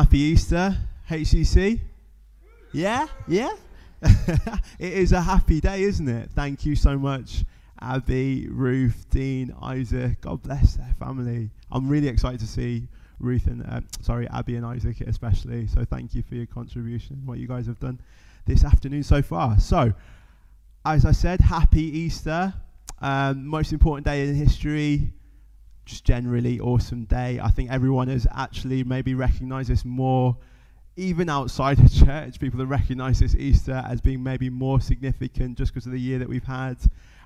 Happy Easter, HCC. Yeah, yeah. it is a happy day, isn't it? Thank you so much, Abby, Ruth, Dean, Isaac. God bless their family. I'm really excited to see Ruth and, uh, sorry, Abby and Isaac especially. So thank you for your contribution, what you guys have done this afternoon so far. So, as I said, happy Easter. Um, most important day in history just generally awesome day. I think everyone has actually maybe recognized this more, even outside of church. People have recognized this Easter as being maybe more significant just because of the year that we've had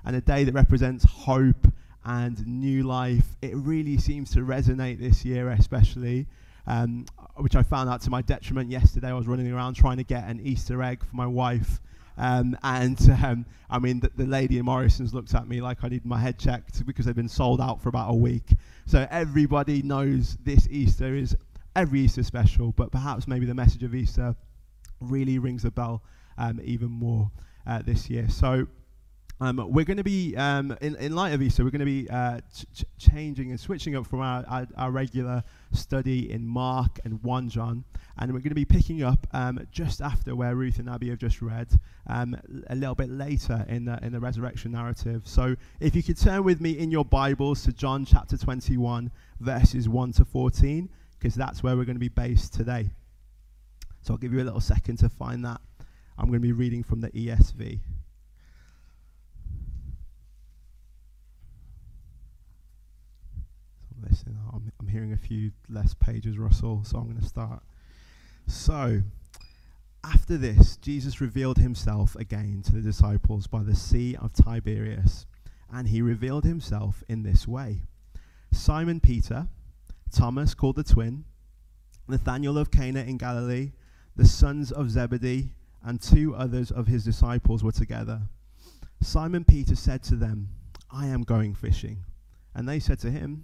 and a day that represents hope and new life. It really seems to resonate this year, especially. Um, which I found out to my detriment yesterday. I was running around trying to get an Easter egg for my wife um, and um, I mean, the, the, lady in Morrison's looked at me like I need my head checked because they've been sold out for about a week. So everybody knows this Easter is every Easter special, but perhaps maybe the message of Easter really rings a bell um, even more uh, this year. So um, we're going to be, um, in, in light of Easter, we're going to be uh, ch- changing and switching up from our, our, our, regular study in Mark and 1 John. And we're going to be picking up um, just after where Ruth and Abby have just read, um, a little bit later in the, in the resurrection narrative. So if you could turn with me in your Bibles to John chapter 21, verses 1 to 14, because that's where we're going to be based today. So I'll give you a little second to find that. I'm going to be reading from the ESV. Listen, I'm, I'm hearing a few less pages, Russell, so I'm going to start. So, after this, Jesus revealed himself again to the disciples by the Sea of Tiberias, and he revealed himself in this way Simon Peter, Thomas called the twin, Nathanael of Cana in Galilee, the sons of Zebedee, and two others of his disciples were together. Simon Peter said to them, I am going fishing. And they said to him,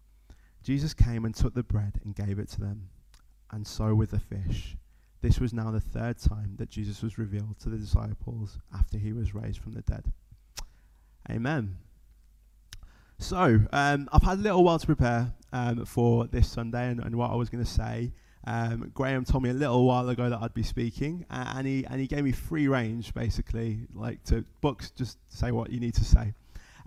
Jesus came and took the bread and gave it to them, and so with the fish. This was now the third time that Jesus was revealed to the disciples after he was raised from the dead. Amen. So, um, I've had a little while to prepare um, for this Sunday and, and, what I was going to say. Um, Graham told me a little while ago that I'd be speaking, uh, and he and he gave me free range, basically, like to books, just say what you need to say.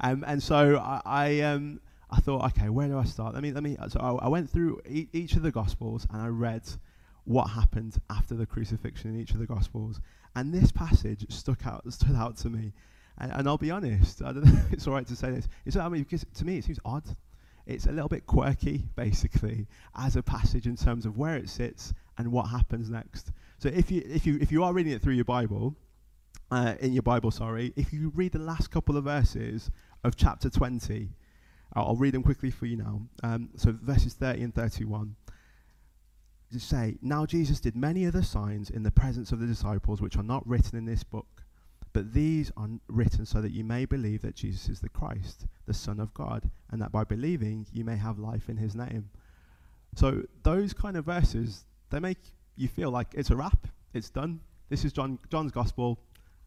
Um, and so I, I um, I thought, okay, where do I start? Let me, let me. So I, I went through e- each of the Gospels and I read what happened after the crucifixion in each of the Gospels, and this passage stuck out, stood out to me. And, and I'll be honest, I don't know if it's all right to say this. It's, I mean, because to me it seems odd. It's a little bit quirky, basically, as a passage in terms of where it sits and what happens next. So if you if you if you are reading it through your Bible, uh, in your Bible, sorry, if you read the last couple of verses of chapter 20, I'll read them quickly for you now. Um, so verses 30 and 31 to say, Now Jesus did many other signs in the presence of the disciples, which are not written in this book, but these are written so that you may believe that Jesus is the Christ, the Son of God, and that by believing you may have life in his name. So those kind of verses, they make you feel like it's a wrap, it's done. This is John John's gospel,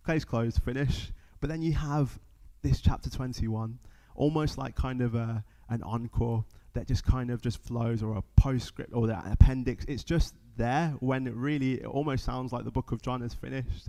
case closed, finish. But then you have this chapter 21, almost like kind of a, an encore that just kind of just flows or a postscript or that appendix. It's just there when it really it almost sounds like the book of John is finished.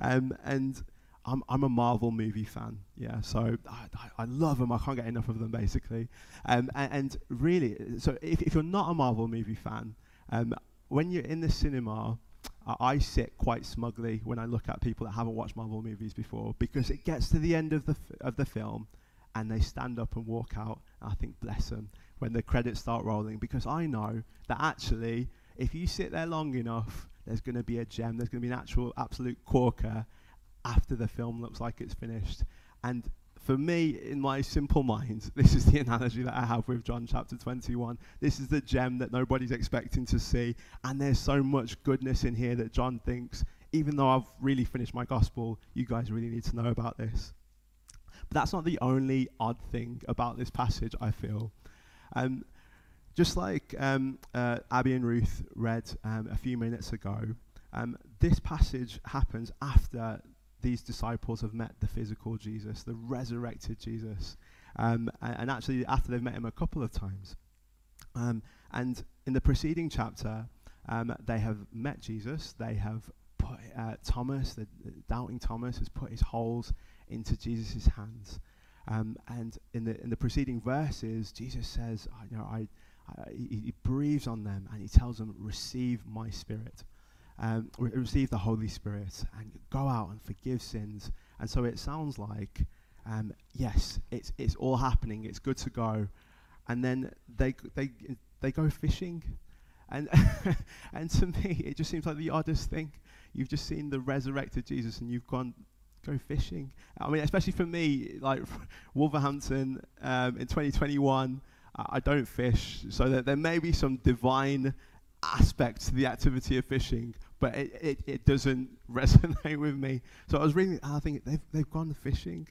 Um, and I'm, I'm a Marvel movie fan, yeah. So I, I, love them. I can't get enough of them, basically. Um, and, and, really, so if, if you're not a Marvel movie fan, um, when you're in the cinema, uh, I sit quite smugly when I look at people that haven't watched Marvel movies before because it gets to the end of the of the film, and they stand up and walk out. And I think bless them when the credits start rolling because I know that actually, if you sit there long enough, there's going to be a gem. There's going to be an actual absolute corker after the film looks like it's finished. And for me, in my simple mind, this is the analogy that I have with John chapter 21. This is the gem that nobody's expecting to see. And there's so much goodness in here that John thinks, even though I've really finished my gospel, you guys really need to know about this. But that's not the only odd thing about this passage, I feel. Um, just like um, uh, Abby and Ruth read um, a few minutes ago, um, this passage happens after these disciples have met the physical Jesus, the resurrected Jesus. Um, and, and, actually, after they've met him a couple of times. Um, and in the preceding chapter, they have met Jesus. They have put uh, Thomas, the, the, doubting Thomas, has put his holes into Jesus' hands. Um, and in the in the preceding verses, Jesus says, I, you know, I, I he, he breathes on them and he tells them, "Receive my spirit." um, re- receive the Holy Spirit and go out and forgive sins. And so it sounds like, um, yes, it's it's all happening. It's good to go. And then they they they go fishing, and and to me it just seems like the oddest thing. You've just seen the resurrected Jesus, and you've gone go fishing. I mean, especially for me, like Wolverhampton um, in 2021. I don't fish, so there may be some divine aspect to the activity of fishing, but it, it, it doesn't resonate with me. So I was reading, I think they've, they've gone fishing.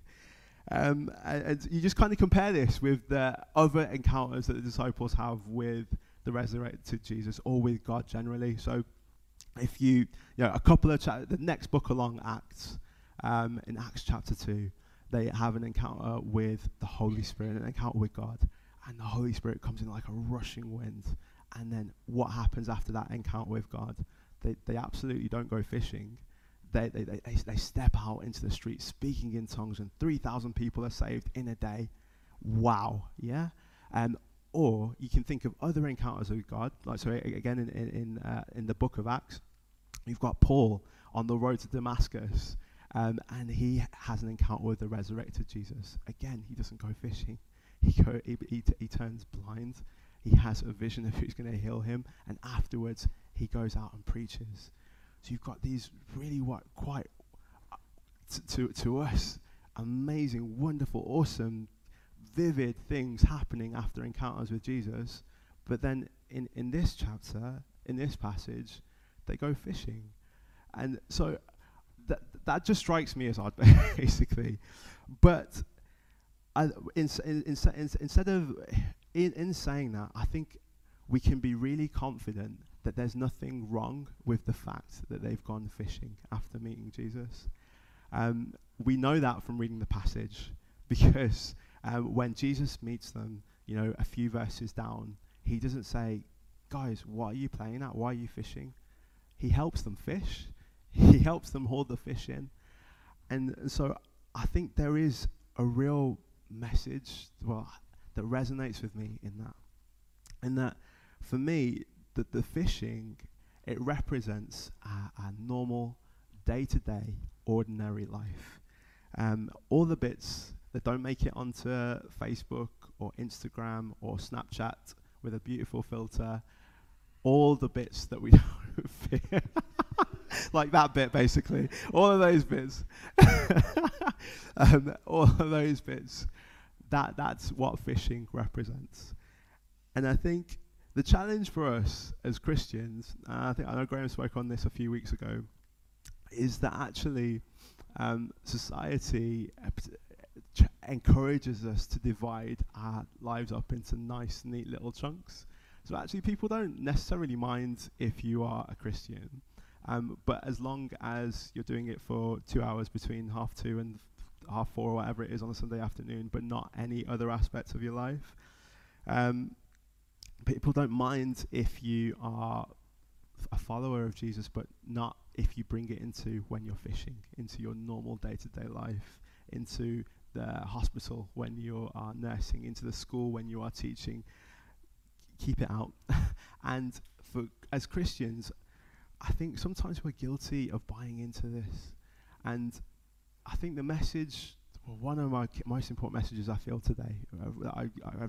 Um, and, you just kind of compare this with the other encounters that the disciples have with the resurrected Jesus or with God generally. So if you, you know, a couple of, cha- the next book along Acts, um, in Acts chapter 2, they have an encounter with the Holy Spirit, an encounter with God. And the Holy Spirit comes in like a rushing wind and then what happens after that encounter with God? They, they absolutely don't go fishing. They, they, they, they step out into the street speaking in tongues, and 3,000 people are saved in a day. Wow, yeah? Um, or you can think of other encounters with God. Like so, again in in in, uh, in the book of Acts, you've got Paul on the road to Damascus, um, and he has an encounter with the resurrected Jesus. Again, he doesn't go fishing. He go he, he, t- he turns blind he has a vision of who's going to heal him, and afterwards he goes out and preaches. So you've got these really what quite uh, t- to to us amazing, wonderful, awesome, vivid things happening after encounters with Jesus. But then in in this chapter, in this passage, they go fishing, and so that that just strikes me as odd, basically. But I, in, in, in, instead of in, in saying that, I think we can be really confident that there's nothing wrong with the fact that they've gone fishing after meeting Jesus. Um, we know that from reading the passage because um, when Jesus meets them, you know, a few verses down, he doesn't say, Guys, what are you playing at? Why are you fishing? He helps them fish, he helps them haul the fish in. And so I think there is a real message. Well, that resonates with me in that. And that for me, that the fishing, it represents a, a normal, day to day, ordinary life. Um, all the bits that don't make it onto Facebook or Instagram or Snapchat with a beautiful filter, all the bits that we don't fit. like that bit, basically. All of those bits. um, all of those bits that that's what fishing represents. And I think the challenge for us as Christians, I think I know Graham spoke on this a few weeks ago, is that actually um, society encourages us to divide our lives up into nice, neat little chunks. So actually, people don't necessarily mind if you are a Christian, um, but as long as you're doing it for two hours between half two and half four or whatever it is on a Sunday afternoon, but not any other aspects of your life. Um, people don't mind if you are a follower of Jesus, but not if you bring it into when you're fishing, into your normal day to day life, into the hospital when you are nursing, into the school when you are teaching. Keep it out. and for as Christians, I think sometimes we're guilty of buying into this. And I think the message, well, one of my most important messages I feel today, uh, I, I,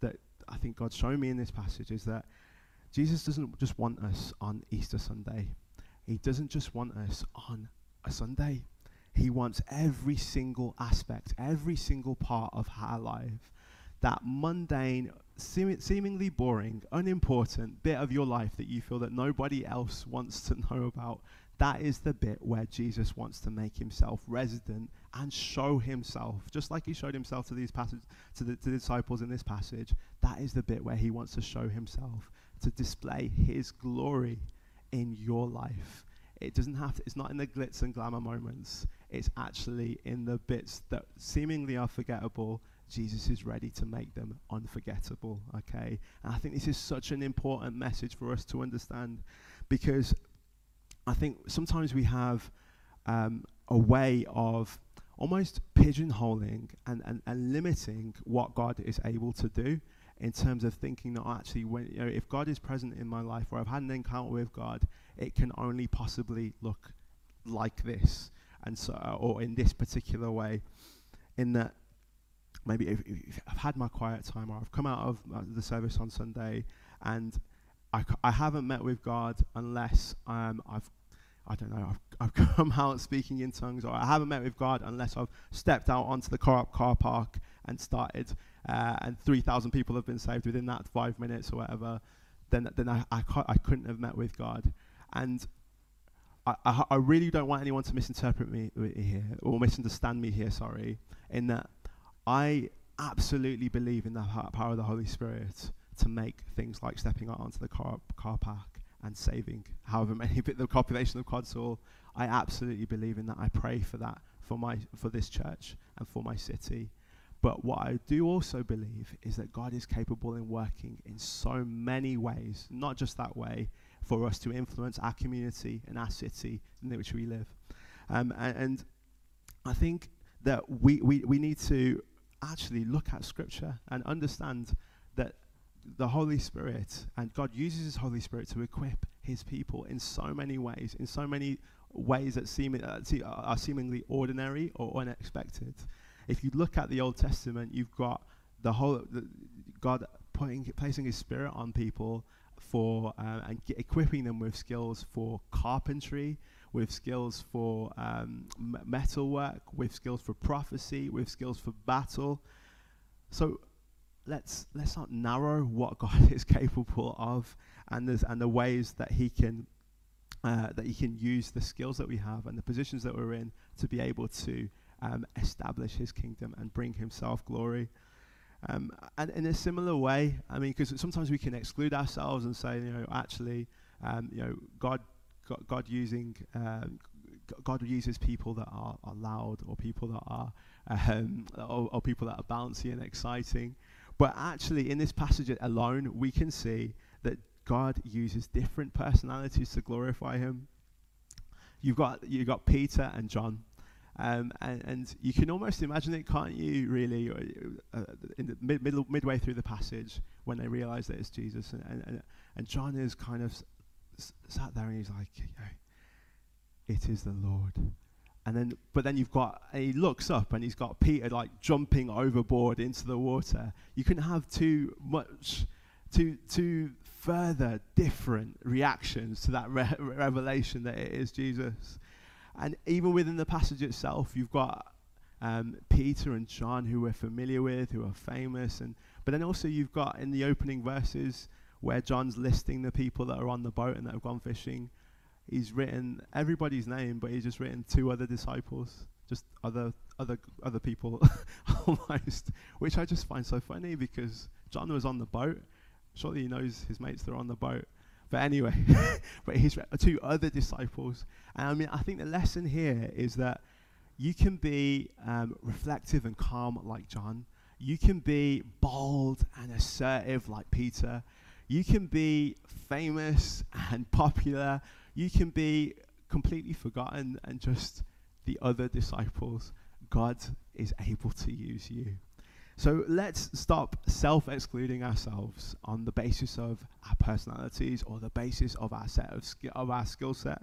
that I think God's shown me in this passage is that Jesus doesn't just want us on Easter Sunday. He doesn't just want us on a Sunday. He wants every single aspect, every single part of our life, that mundane, seem- seemingly boring, unimportant bit of your life that you feel that nobody else wants to know about. That is the bit where Jesus wants to make himself resident and show himself, just like he showed himself to these passage, to the, to the disciples in this passage. That is the bit where he wants to show himself, to display his glory in your life. It doesn't have to, it's not in the glitz and glamour moments. It's actually in the bits that seemingly are forgettable. Jesus is ready to make them unforgettable, okay? And I think this is such an important message for us to understand because I think sometimes we have um, a way of almost pigeonholing and, and, and limiting what God is able to do in terms of thinking that actually when you know if God is present in my life or I've had an encounter with God, it can only possibly look like this and so or in this particular way in that maybe if, if I've had my quiet time or I've come out of uh, the service on Sunday and I I haven't met with God unless um, I've I don't know, I've, I've come out speaking in tongues, or I haven't met with God unless I've stepped out onto the car, car park and started, uh, and 3,000 people have been saved within that five minutes or whatever, then, then I, I, I couldn't have met with God. And I, I, I, really don't want anyone to misinterpret me here, or misunderstand me here, sorry, in that I absolutely believe in the power of the Holy Spirit to make things like stepping out onto the car, car park and saving however many bit the population of Codsall. I absolutely believe in that. I pray for that for my for this church and for my city. But what I do also believe is that God is capable in working in so many ways, not just that way, for us to influence our community and our city in which we live. Um, and, and I think that we, we, we need to actually look at Scripture and understand that the Holy Spirit, and God uses His Holy Spirit to equip His people in so many ways, in so many ways that seem uh, are seemingly ordinary or unexpected. If you look at the Old Testament, you've got the whole the, God putting placing His Spirit on people for uh, and equipping them with skills for carpentry, with skills for um, m- metal work, with skills for prophecy, with skills for battle. So let's let's not narrow what God is capable of and the and the ways that He can uh, that He can use the skills that we have and the positions that we're in to be able to um, establish His kingdom and bring Himself glory. Um, and in a similar way, I mean, because sometimes we can exclude ourselves and say, you know, actually, um, you know, God, God, using, um, God uses people that are, are loud or people that are, um, or, or, people that are bouncy and exciting. But actually, in this passage alone, we can see that God uses different personalities to glorify Him. You've got you've got Peter and John, um, and, and you can almost imagine it, can't you? Really, uh, uh, in the mid, middle, midway through the passage, when they realise that it's Jesus, and, and, and John is kind of s- sat there and he's like, "It is the Lord." And then, but then you've got, he looks up and he's got Peter like jumping overboard into the water. You couldn't have too much, too, too further different reactions to that re- revelation that it is Jesus. And even within the passage itself, you've got um, Peter and John who we're familiar with, who are famous. And, but then also you've got in the opening verses where John's listing the people that are on the boat and that have gone fishing he's written everybody's name, but he's just written two other disciples, just other other other people almost, which I just find so funny because John was on the boat. Surely he knows his mates that are on the boat. But anyway, but he's two other disciples. And I mean, I think the lesson here is that You can be um, reflective and calm like John. You can be bold and assertive like Peter. You can be famous and popular. You can be completely forgotten and just the other disciples. God is able to use you. So let's stop self excluding ourselves on the basis of our personalities or the basis of our set of, sk- of our skill set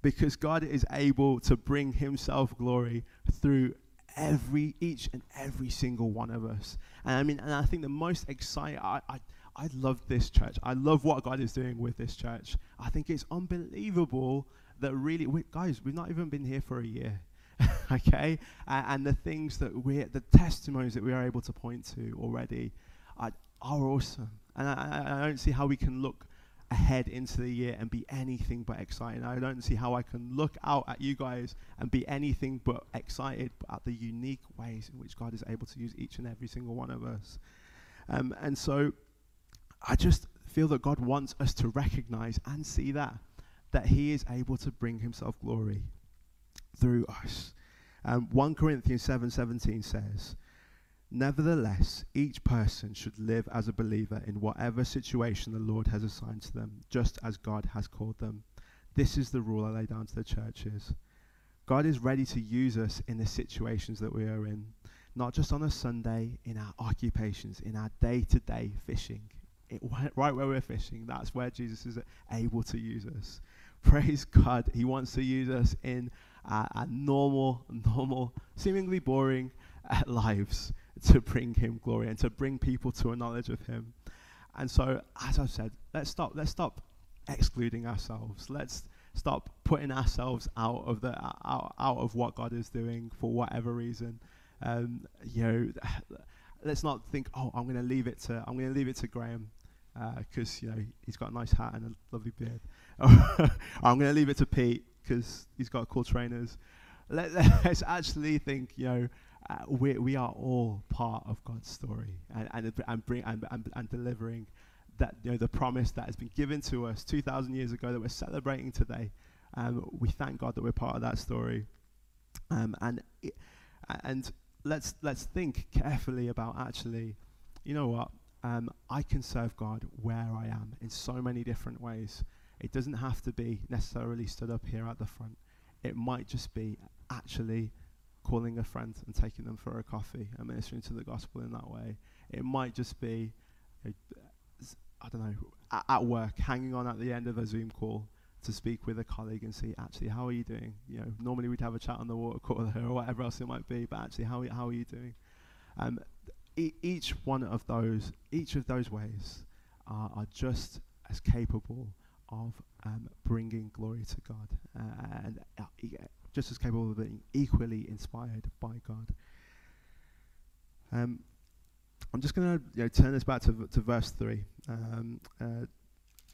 because God is able to bring himself glory through every each and every single one of us. And I mean and I think the most exciting I, I I love this church. I love what God is doing with this church. I think it's unbelievable that really we, guys, we've not even been here for a year. okay? Uh, and the things that we, the testimonies that we are able to point to already are, are awesome. And I, I, I don't see how we can look ahead into the year and be anything but excited. I don't see how I can look out at you guys and be anything but excited at the unique ways in which God is able to use each and every single one of us. Um, and so I just feel that God wants us to recognize and see that, that He is able to bring Himself glory through us. Um, 1 Corinthians 7:17 says, Nevertheless, each person should live as a believer in whatever situation the Lord has assigned to them, just as God has called them. This is the rule I lay down to the churches. God is ready to use us in the situations that we are in, not just on a Sunday, in our occupations, in our day to day fishing. It, right where we're fishing, that's where Jesus is able to use us. Praise God. He wants to use us in our normal, normal, seemingly boring uh, lives to bring him glory and to bring people to a knowledge of him. And so, as I've said, let's stop, let's stop excluding ourselves. Let's stop putting ourselves out of the out, out of what God is doing for whatever reason. Um, you know, let's not think, oh, I'm going to leave it to I'm going to leave it to Graham because uh, you know he's got a nice hat and a lovely beard. I'm going to leave it to Pete because he's got cool trainers. Let, us actually think, you know, uh, we, we are all part of God's story and, and, and, bring, and, and, and delivering that, you know, the promise that has been given to us 2,000 years ago that we're celebrating today. Um, we thank God that we're part of that story. Um, and, it, and let's, let's think carefully about actually, you know what, um, I can serve God where I am in so many different ways. It doesn't have to be necessarily stood up here at the front. It might just be actually calling a friend and taking them for a coffee and ministering to the gospel in that way. It might just be, I don't know, at, at, work, hanging on at the end of a Zoom call to speak with a colleague and see, actually, how are you doing? You know, normally we'd have a chat on the water cooler or whatever else it might be, but actually, how, how are you doing? Um, e- each one of those, each of those ways are, are just as capable of um, bringing glory to God uh, and uh, just as capable of being equally inspired by God. Um, I'm just going to you know, turn this back to, v- to verse 3, um, uh,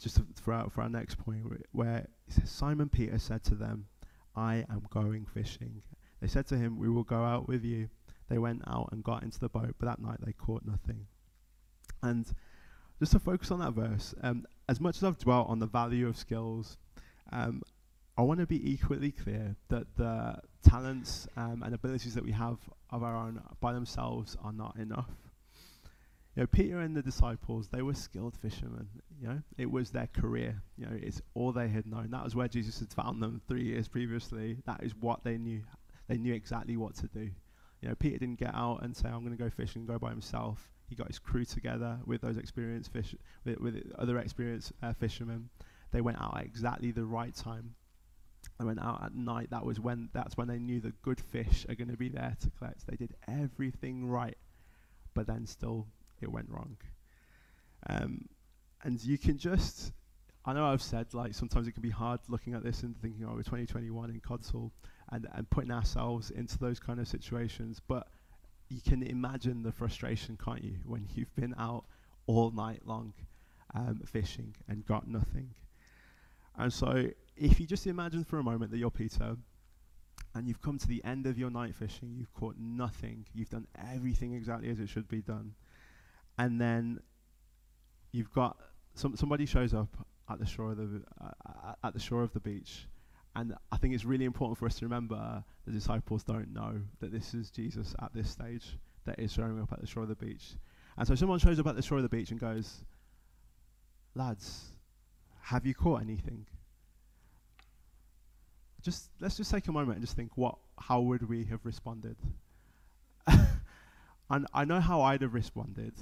just for our, for our next point, where says, Simon Peter said to them, I am going fishing. They said to him, We will go out with you. They went out and got into the boat, but that night they caught nothing. And just to focus on that verse, um, as much as I've dwelt on the value of skills, um, I want to be equally clear that the talents um, and abilities that we have of our own by themselves are not enough. You know, Peter and the disciples, they were skilled fishermen. You know, it was their career. You know, it's all they had known. That was where Jesus had found them three years previously. That is what they knew. They knew exactly what to do. You know, Peter didn't get out and say, "I'm going to go fishing and go by himself." He got his crew together with those experienced fish, with, with other experienced uh, fishermen. They went out at exactly the right time. They went out at night. That was when that's when they knew the good fish are going to be there to collect. They did everything right, but then still it went wrong. Um, and you can just, I know I've said like sometimes it can be hard looking at this and thinking, oh, we're 2021 in Codsall and, and putting ourselves into those kind of situations. But you can imagine the frustration, can't you, when you've been out all night long um, fishing and got nothing. And so, if you just imagine for a moment that you're Peter and you've come to the end of your night fishing, you've caught nothing, you've done everything exactly as it should be done, and then you've got some somebody shows up at the shore of the uh, at the shore of the beach, and I think it's really important for us to remember the disciples don't know that this is Jesus at this stage that is showing up at the shore of the beach. And so someone shows up at the shore of the beach and goes, Lads, have you caught anything? Just let's just take a moment and just think what how would we have responded? and I know how I'd have responded.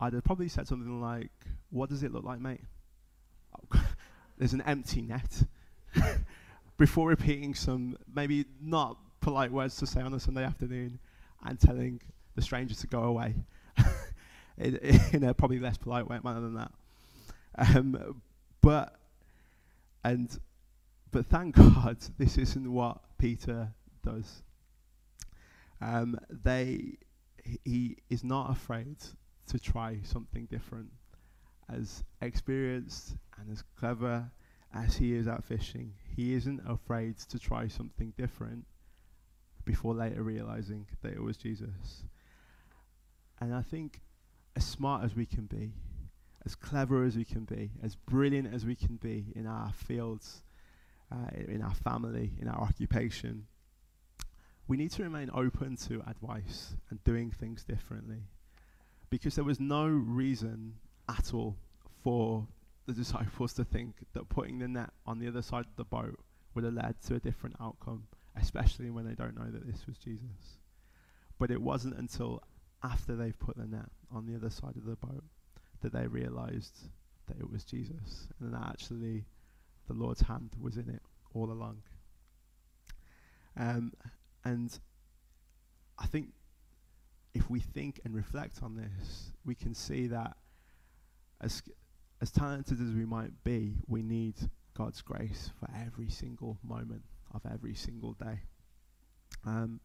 I'd have probably said something like, What does it look like, mate? There's an empty net. Before repeating some maybe not polite words to say on a Sunday afternoon and telling the stranger to go away in, in, a probably less polite way manner than that. Um, but and but thank God this isn't what Peter does. Um, they he is not afraid to try something different. As experienced and as clever as he is at fishing, he isn't afraid to try something different before later realizing that it was Jesus. And I think, as smart as we can be, as clever as we can be, as brilliant as we can be in our fields, uh, in our family, in our occupation, we need to remain open to advice and doing things differently. Because there was no reason at all for the disciples to think that putting the net on the other side of the boat would have led to a different outcome, especially when they don't know that this was Jesus. But it wasn't until after they've put the net on the other side of the boat that they realized that it was Jesus and that actually the Lord's hand was in it all along. Um, and I think if we think and reflect on this, we can see that as as talented as we might be, we need God's grace for every single moment of every single day. Um,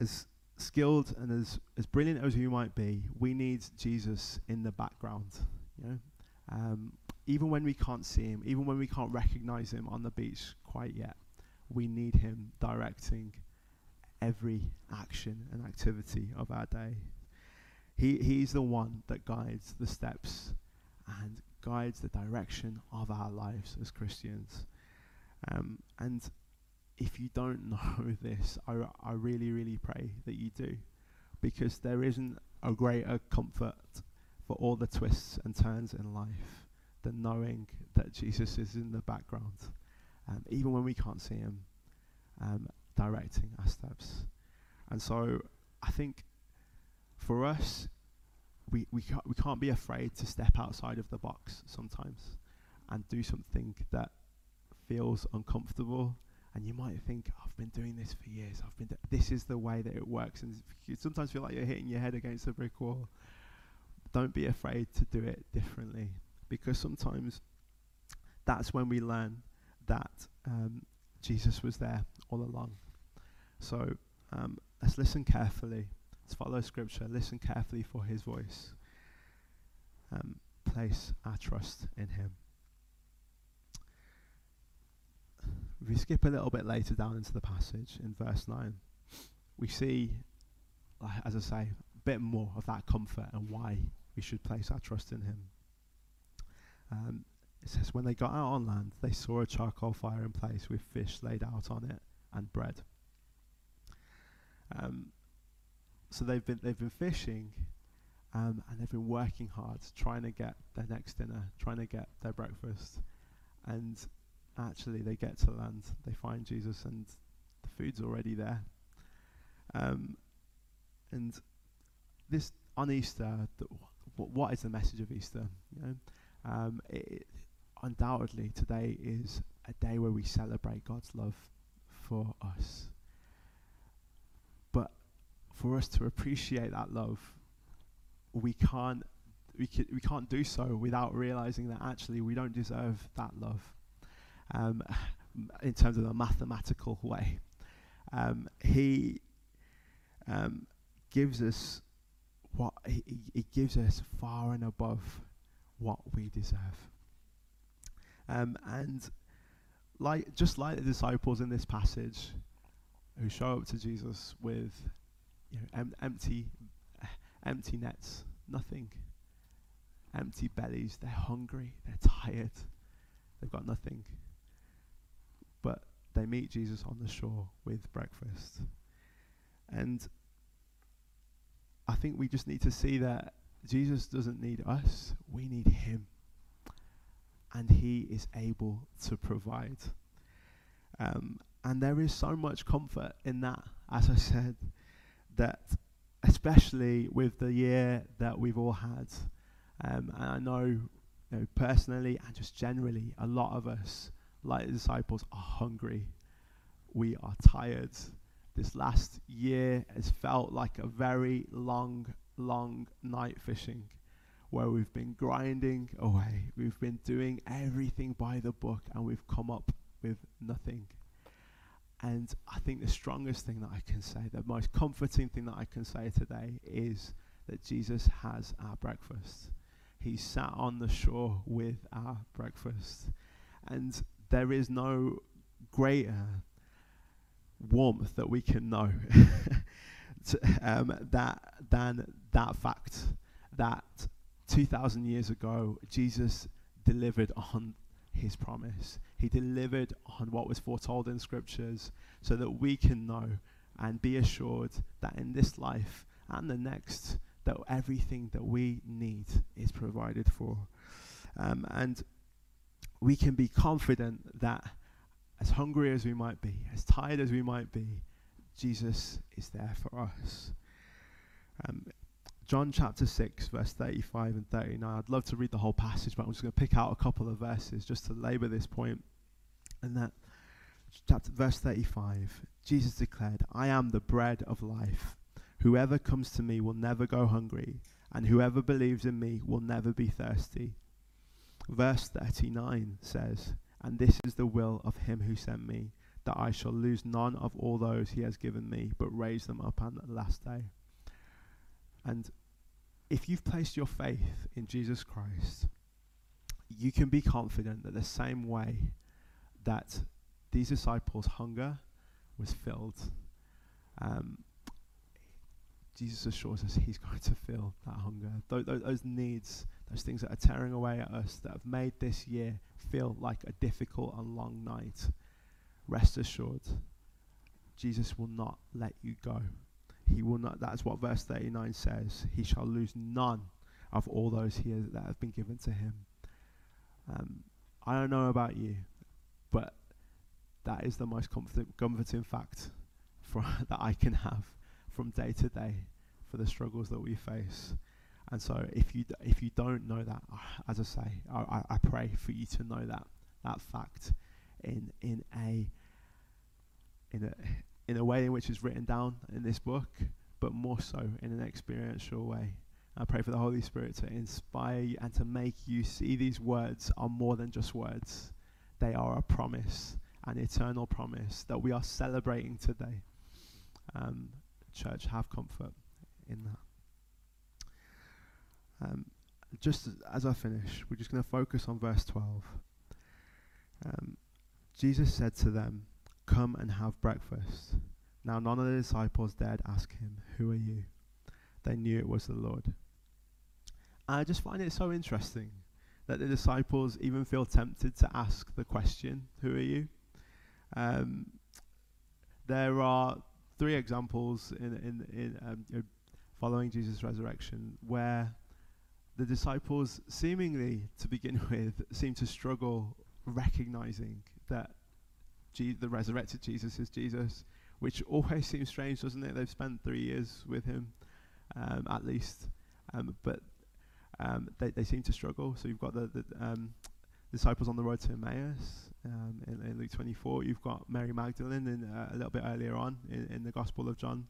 as skilled and as, as brilliant as we might be, we need Jesus in the background. You know, um, even when we can't see him, even when we can't recognize him on the beach quite yet, we need him directing every action and activity of our day. He, he's the one that guides the steps and guides the direction of our lives as Christians. Um, and if you don't know this, I, I really, really pray that you do. Because there isn't a greater comfort for all the twists and turns in life than knowing that Jesus is in the background, um, even when we can't see him, um, directing our steps. And so I think for us, we, we, can't, we can't be afraid to step outside of the box sometimes and do something that feels uncomfortable. And you might think, I've been doing this for years. I've been. this is the way that it works. And you sometimes feel like you're hitting your head against a brick wall. Don't be afraid to do it differently, because sometimes that's when we learn that um, Jesus was there all along. So um, let's listen carefully Follow Scripture, listen carefully for His voice, um, place our trust in Him. If we skip a little bit later down into the passage in verse 9, we see, as I say, a bit more of that comfort and why we should place our trust in Him. Um, it says, When they got out on land, they saw a charcoal fire in place with fish laid out on it and bread. Um, so they've been they've been fishing, um, and they've been working hard, trying to get their next dinner, trying to get their breakfast, and actually they get to land, they find Jesus, and the food's already there. Um, and this on Easter, th- what is the message of Easter? You know, um, it, it undoubtedly today is a day where we celebrate God's love for us for us to appreciate that love, we can't we, can, we can't do so without realizing that actually we don't deserve that love um, in terms of a mathematical way. Um, he um, gives us what he, he, gives us far and above what we deserve. Um, and like just like the disciples in this passage who show up to Jesus with you know, em- empty, empty nets, nothing. Empty bellies. They're hungry. They're tired. They've got nothing. But they meet Jesus on the shore with breakfast. And I think we just need to see that Jesus doesn't need us, we need him. And he is able to provide. Um, and there is so much comfort in that, as I said, that especially with the year that we've all had. Um, and I know, you know, personally and just generally, a lot of us, like the disciples, are hungry. We are tired. This last year has felt like a very long, long night fishing where we've been grinding away. We've been doing everything by the book and we've come up with nothing. And I think the strongest thing that I can say, the most comforting thing that I can say today is that Jesus has our breakfast. He sat on the shore with our breakfast. And there is no greater warmth that we can know to, um, that, than that fact that 2,000 years ago, Jesus delivered on his promise. He delivered on what was foretold in scriptures so that we can know and be assured that in this life and the next, that everything that we need is provided for. Um, and we can be confident that as hungry as we might be, as tired as we might be, Jesus is there for us. Um, John chapter 6, verse 35 and 39. I'd love to read the whole passage, but I'm just going to pick out a couple of verses just to labor this point. And that, chapter, verse 35, Jesus declared, I am the bread of life. Whoever comes to me will never go hungry, and whoever believes in me will never be thirsty. Verse 39 says, And this is the will of him who sent me, that I shall lose none of all those he has given me, but raise them up on the last day. And if you've placed your faith in Jesus Christ, you can be confident that the same way that these disciples' hunger was filled, um, Jesus assures us He's going to fill that hunger. Th- th- those needs, those things that are tearing away at us, that have made this year feel like a difficult and long night, rest assured, Jesus will not let you go he will not. That's what verse 39 says. He shall lose none of all those here that have been given to him. Um, I don't know about you, but that is the most comfort, comforting fact for that I can have from day to day for the struggles that we face. And so, if you d- if you don't know that, uh, as I say, I, I, pray for you to know that that fact in in a in a in a way in which is written down in this book, but more so in an experiential way. I pray for the Holy Spirit to inspire you and to make you see these words are more than just words. They are a promise, an eternal promise that we are celebrating today. Um, church, have comfort in that. Um, just as I finish, we're just going to focus on verse 12. Um, Jesus said to them, Come and have breakfast. Now none of the disciples dared ask him, Who are you? They knew it was the Lord. And I just find it so interesting that the disciples even feel tempted to ask the question, Who are you? Um, there are three examples in, in, in um, following Jesus' resurrection where the disciples, seemingly to begin with, seem to struggle recognizing that Je- the resurrected Jesus is Jesus, which always seems strange, doesn't it? They've spent three years with him, um, at least, um, but um, they, they seem to struggle. So you've got the, the um, disciples on the road to Emmaus um, in, in, Luke 24. You've got Mary Magdalene in, uh, a little bit earlier on in, in, the Gospel of John.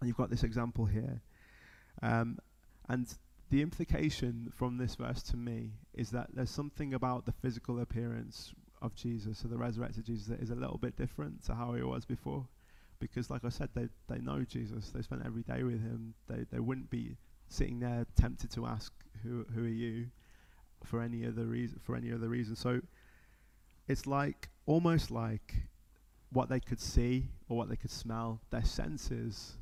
And you've got this example here. Um, and the implication from this verse to me is that there's something about the physical appearance of Jesus, so the resurrected Jesus, is a little bit different to how he was before. Because, like I said, they, they know Jesus. They spent every day with him. They, they wouldn't be sitting there tempted to ask, who, who are you? For any other reason, for any other reason. So it's like almost like what they could see or what they could smell. Their senses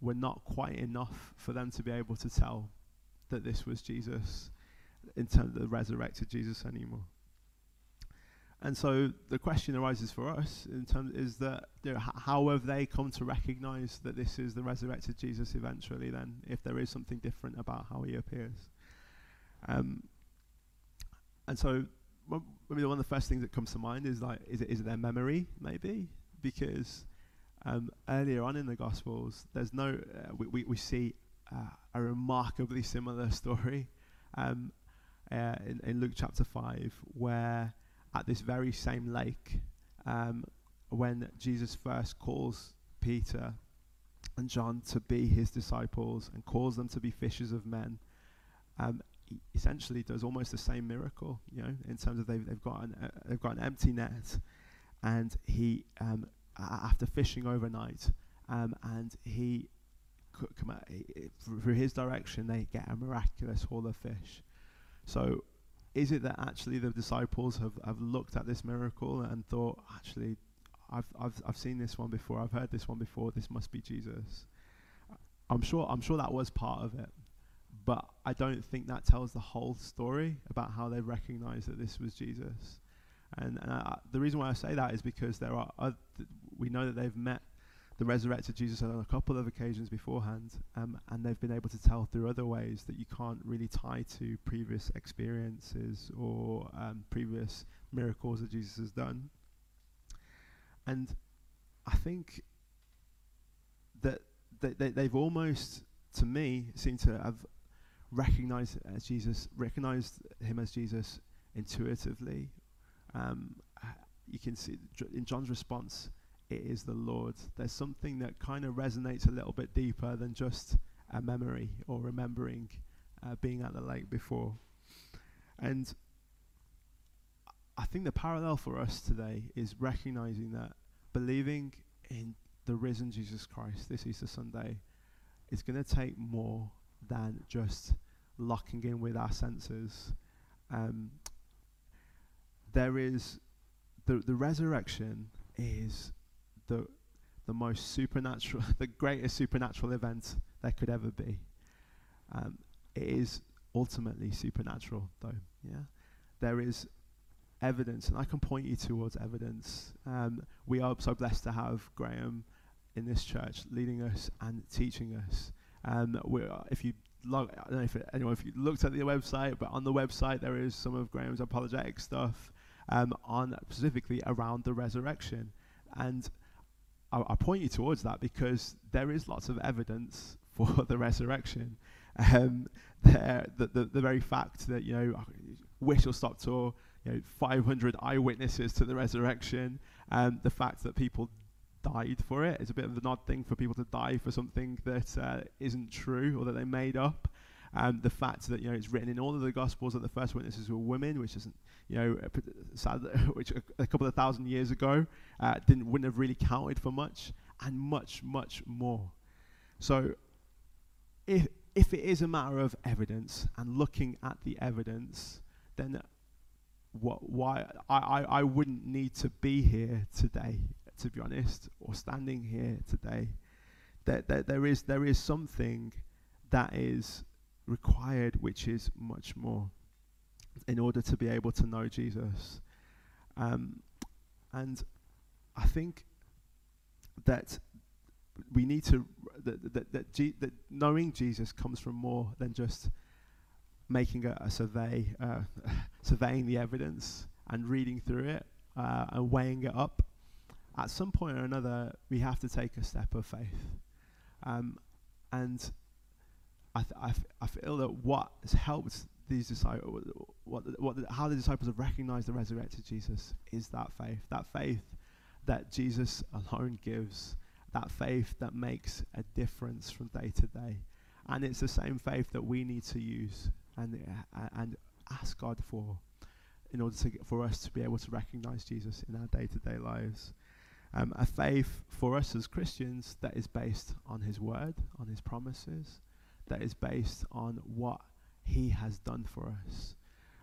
were not quite enough for them to be able to tell that this was Jesus in terms of the resurrected Jesus anymore. And so the question arises for us in terms is that you know, how have they come to recognize that this is the resurrected Jesus eventually? Then, if there is something different about how he appears, um, and so well, maybe one of the first things that comes to mind is like, is it is it their memory maybe because um, earlier on in the Gospels, there's no uh, we, we we see uh, a remarkably similar story um, uh, in, in Luke chapter five where at this very same lake um, when Jesus first calls Peter and John to be his disciples and calls them to be fishers of men. Um, essentially does almost the same miracle, you know, in terms of they've, they've got an uh, they've got an empty net, and he um, after fishing overnight, um, and he, out, he, through his direction they get a miraculous haul of fish. So is it that actually the disciples have, have looked at this miracle and thought, actually, I've, I've, I've seen this one before, I've heard this one before, this must be Jesus? I'm sure, I'm sure that was part of it, I don't think that tells the whole story about how they recognized that this was Jesus. And, and I, the reason why I say that is because there are, th- we know that they've met the resurrected Jesus on a couple of occasions beforehand, um, and they've been able to tell through other ways that you can't really tie to previous experiences or um, previous miracles that Jesus has done. And I think that they, they've almost, to me, seem to have recognized as Jesus, recognized him as Jesus intuitively. Um, you can see in John's response it is the Lord. There's something that kind of resonates a little bit deeper than just a memory or remembering uh, being at the lake before. And I think the parallel for us today is recognizing that believing in the risen Jesus Christ this Easter Sunday is going to take more than just locking in with our senses. Um, there is the the resurrection is the the most supernatural, the greatest supernatural event there could ever be. Um, it is ultimately supernatural, though. Yeah, there is evidence, and I can point you towards evidence. Um, we are so blessed to have Graham in this church leading us and teaching us. Um, if you log, I don't know if it, anyone if you looked at the website, but on the website there is some of Graham's apologetic stuff um, on specifically around the resurrection, and I, I, point you towards that because there is lots of evidence for the resurrection. Um, the, the, the very fact that, you know, Whistle Stop Tour, you know, 500 eyewitnesses to the resurrection, um, the fact that people died for it. It's a bit of an odd thing for people to die for something that uh, not true or that they made up. Um, the fact that you know it's written in all of the Gospels that the first witnesses were women, which isn't you know sad, which a, a, couple of thousand years ago uh, didn't wouldn't have really counted for much, and much much more. So, if if it is a matter of evidence and looking at the evidence, then what why I, I, I wouldn't need to be here today, to be honest, or standing here today. That there, there is there is something that is required, which is much more, in order to be able to know Jesus. Um, and I think that we need to that that that, G, that knowing Jesus comes from more than just making a, a survey, uh, surveying the evidence and reading through it uh, and weighing it up. At some point or another, we have to take a step of faith, um, and I, th- I, f- I feel that what has helped these disciples, what, the, what the, how the disciples have recognized the resurrected Jesus is that faith, that faith that Jesus alone gives, that faith that makes a difference from day to day. And it's the same faith that we need to use and, uh, and ask God for in order to for us to be able to recognize Jesus in our day to day lives. Um, a faith for us as Christians that is based on His Word, on His promises, that is based on what He has done for us.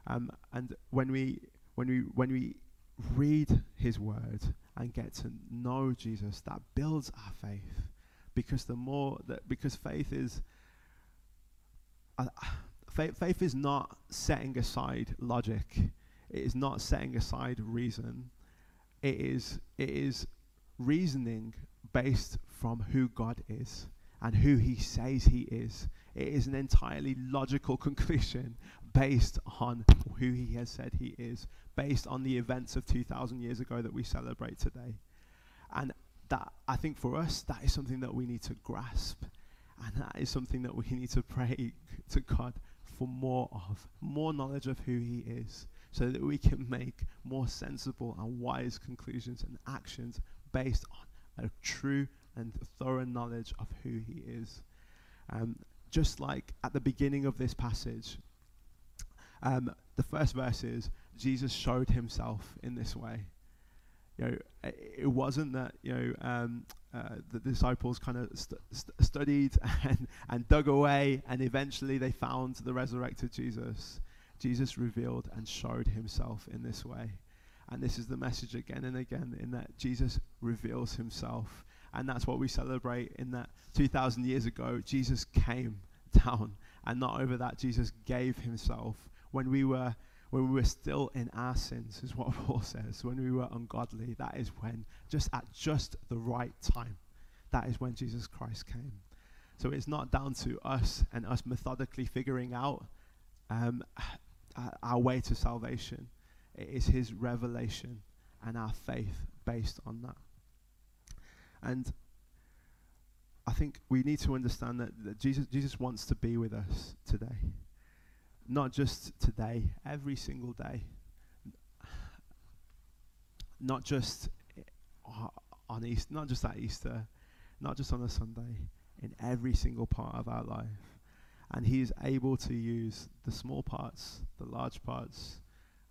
Um, and when we when we when we read His Word and get to know Jesus, that builds our faith, because the more that because faith is. Uh, faith, faith is not setting aside logic. It is not setting aside reason. It is it is reasoning based from who God is and who he says he is. It is an entirely logical conclusion based on who he has said he is, based on the events of 2,000 years ago that we celebrate today. And that, I think for us, that is something that we need to grasp. And that is something that we need to pray to God for more of, more knowledge of who he is, so that we can make more sensible and wise conclusions and actions based on a true and thorough knowledge of who he is. Um, just like at the beginning of this passage, um, the first verse is Jesus showed himself in this way. You know, it wasn't that you know um, uh, the disciples kind of st- st- studied and, and dug away, and eventually they found the resurrected Jesus. Jesus revealed and showed himself in this way. And this is the message again and again in that Jesus reveals himself and that's what we celebrate in that 2,000 years ago, Jesus came down. And not over that, Jesus gave himself when we were when we were still in our sins, is what Paul says. When we were ungodly, that is when, just at just the right time, that is when Jesus Christ came. So it's not down to us and us methodically figuring out um, our way to salvation. It is His revelation and our faith based on that. And I think we need to understand that, that Jesus, Jesus wants to be with us today. Not just today, every single day. Not just on Easter, not just at Easter, not just on a Sunday, in every single part of our life. And He is able to use the small parts, the large parts,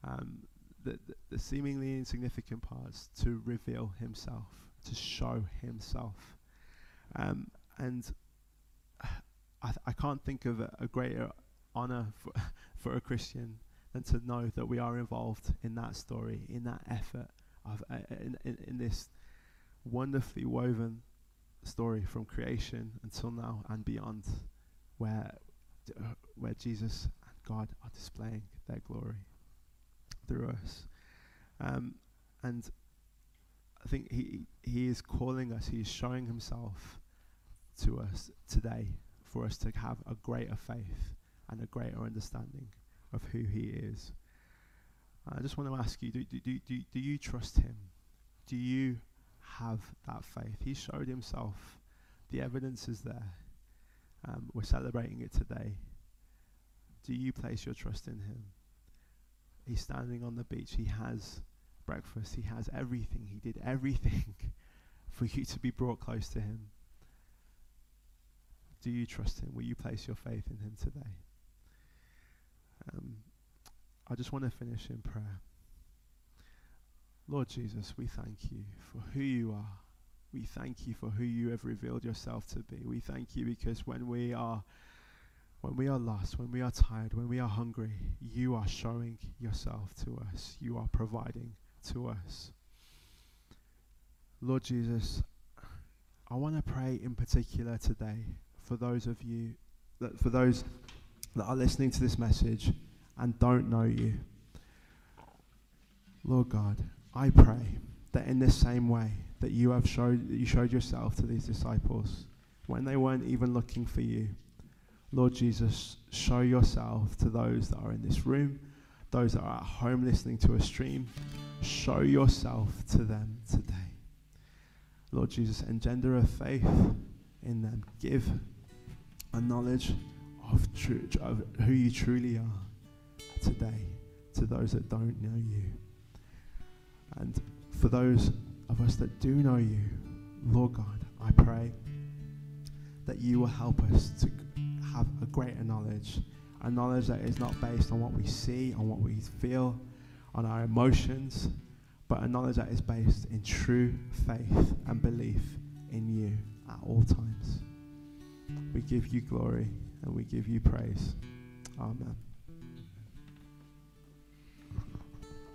um, the, the, seemingly insignificant parts to reveal Himself to show himself. Um, and I, I can't think of a, a greater honor for, for a Christian than to know that we are involved in that story, in that effort of uh, in, in, in this wonderfully woven story from creation until now and beyond, where uh, where Jesus and God are displaying their glory through us. Um, and I think he he is calling us. He is showing himself to us today for us to have a greater faith and a greater understanding of who he is. I just want to ask you: Do do do do, do you trust him? Do you have that faith? He showed himself. The evidence is there. Um, we're celebrating it today. Do you place your trust in him? He's standing on the beach. He has breakfast. He has everything. He did everything for you to be brought close to Him. Do you trust Him? Will you place your faith in Him today? Um, I just want to finish in prayer. Lord Jesus, we thank you for who you are. We thank you for who you have revealed yourself to be. We thank you because when we are when we are lost, when we are tired, when we are hungry, you are showing yourself to us. You are providing to us. Lord Jesus, I want to pray in particular today for those of you that for those that are listening to this message and don't know you. Lord God, I pray that in the same way that you have showed you showed yourself to these disciples when they weren't even looking for you. Lord Jesus, show yourself to those that are in this room, those that are at home listening to a stream, Show yourself to them today. Lord Jesus, engender a faith in them. Give a knowledge of, tru- of who you truly are today to those that don't know you. And for those of us that do know you, Lord God, I pray that you will help us to have a greater knowledge, a knowledge that is not based on what we see, on what we feel, on our emotions, but a knowledge that is based in true faith and belief in you at all times. We give you glory and we give you praise. Amen.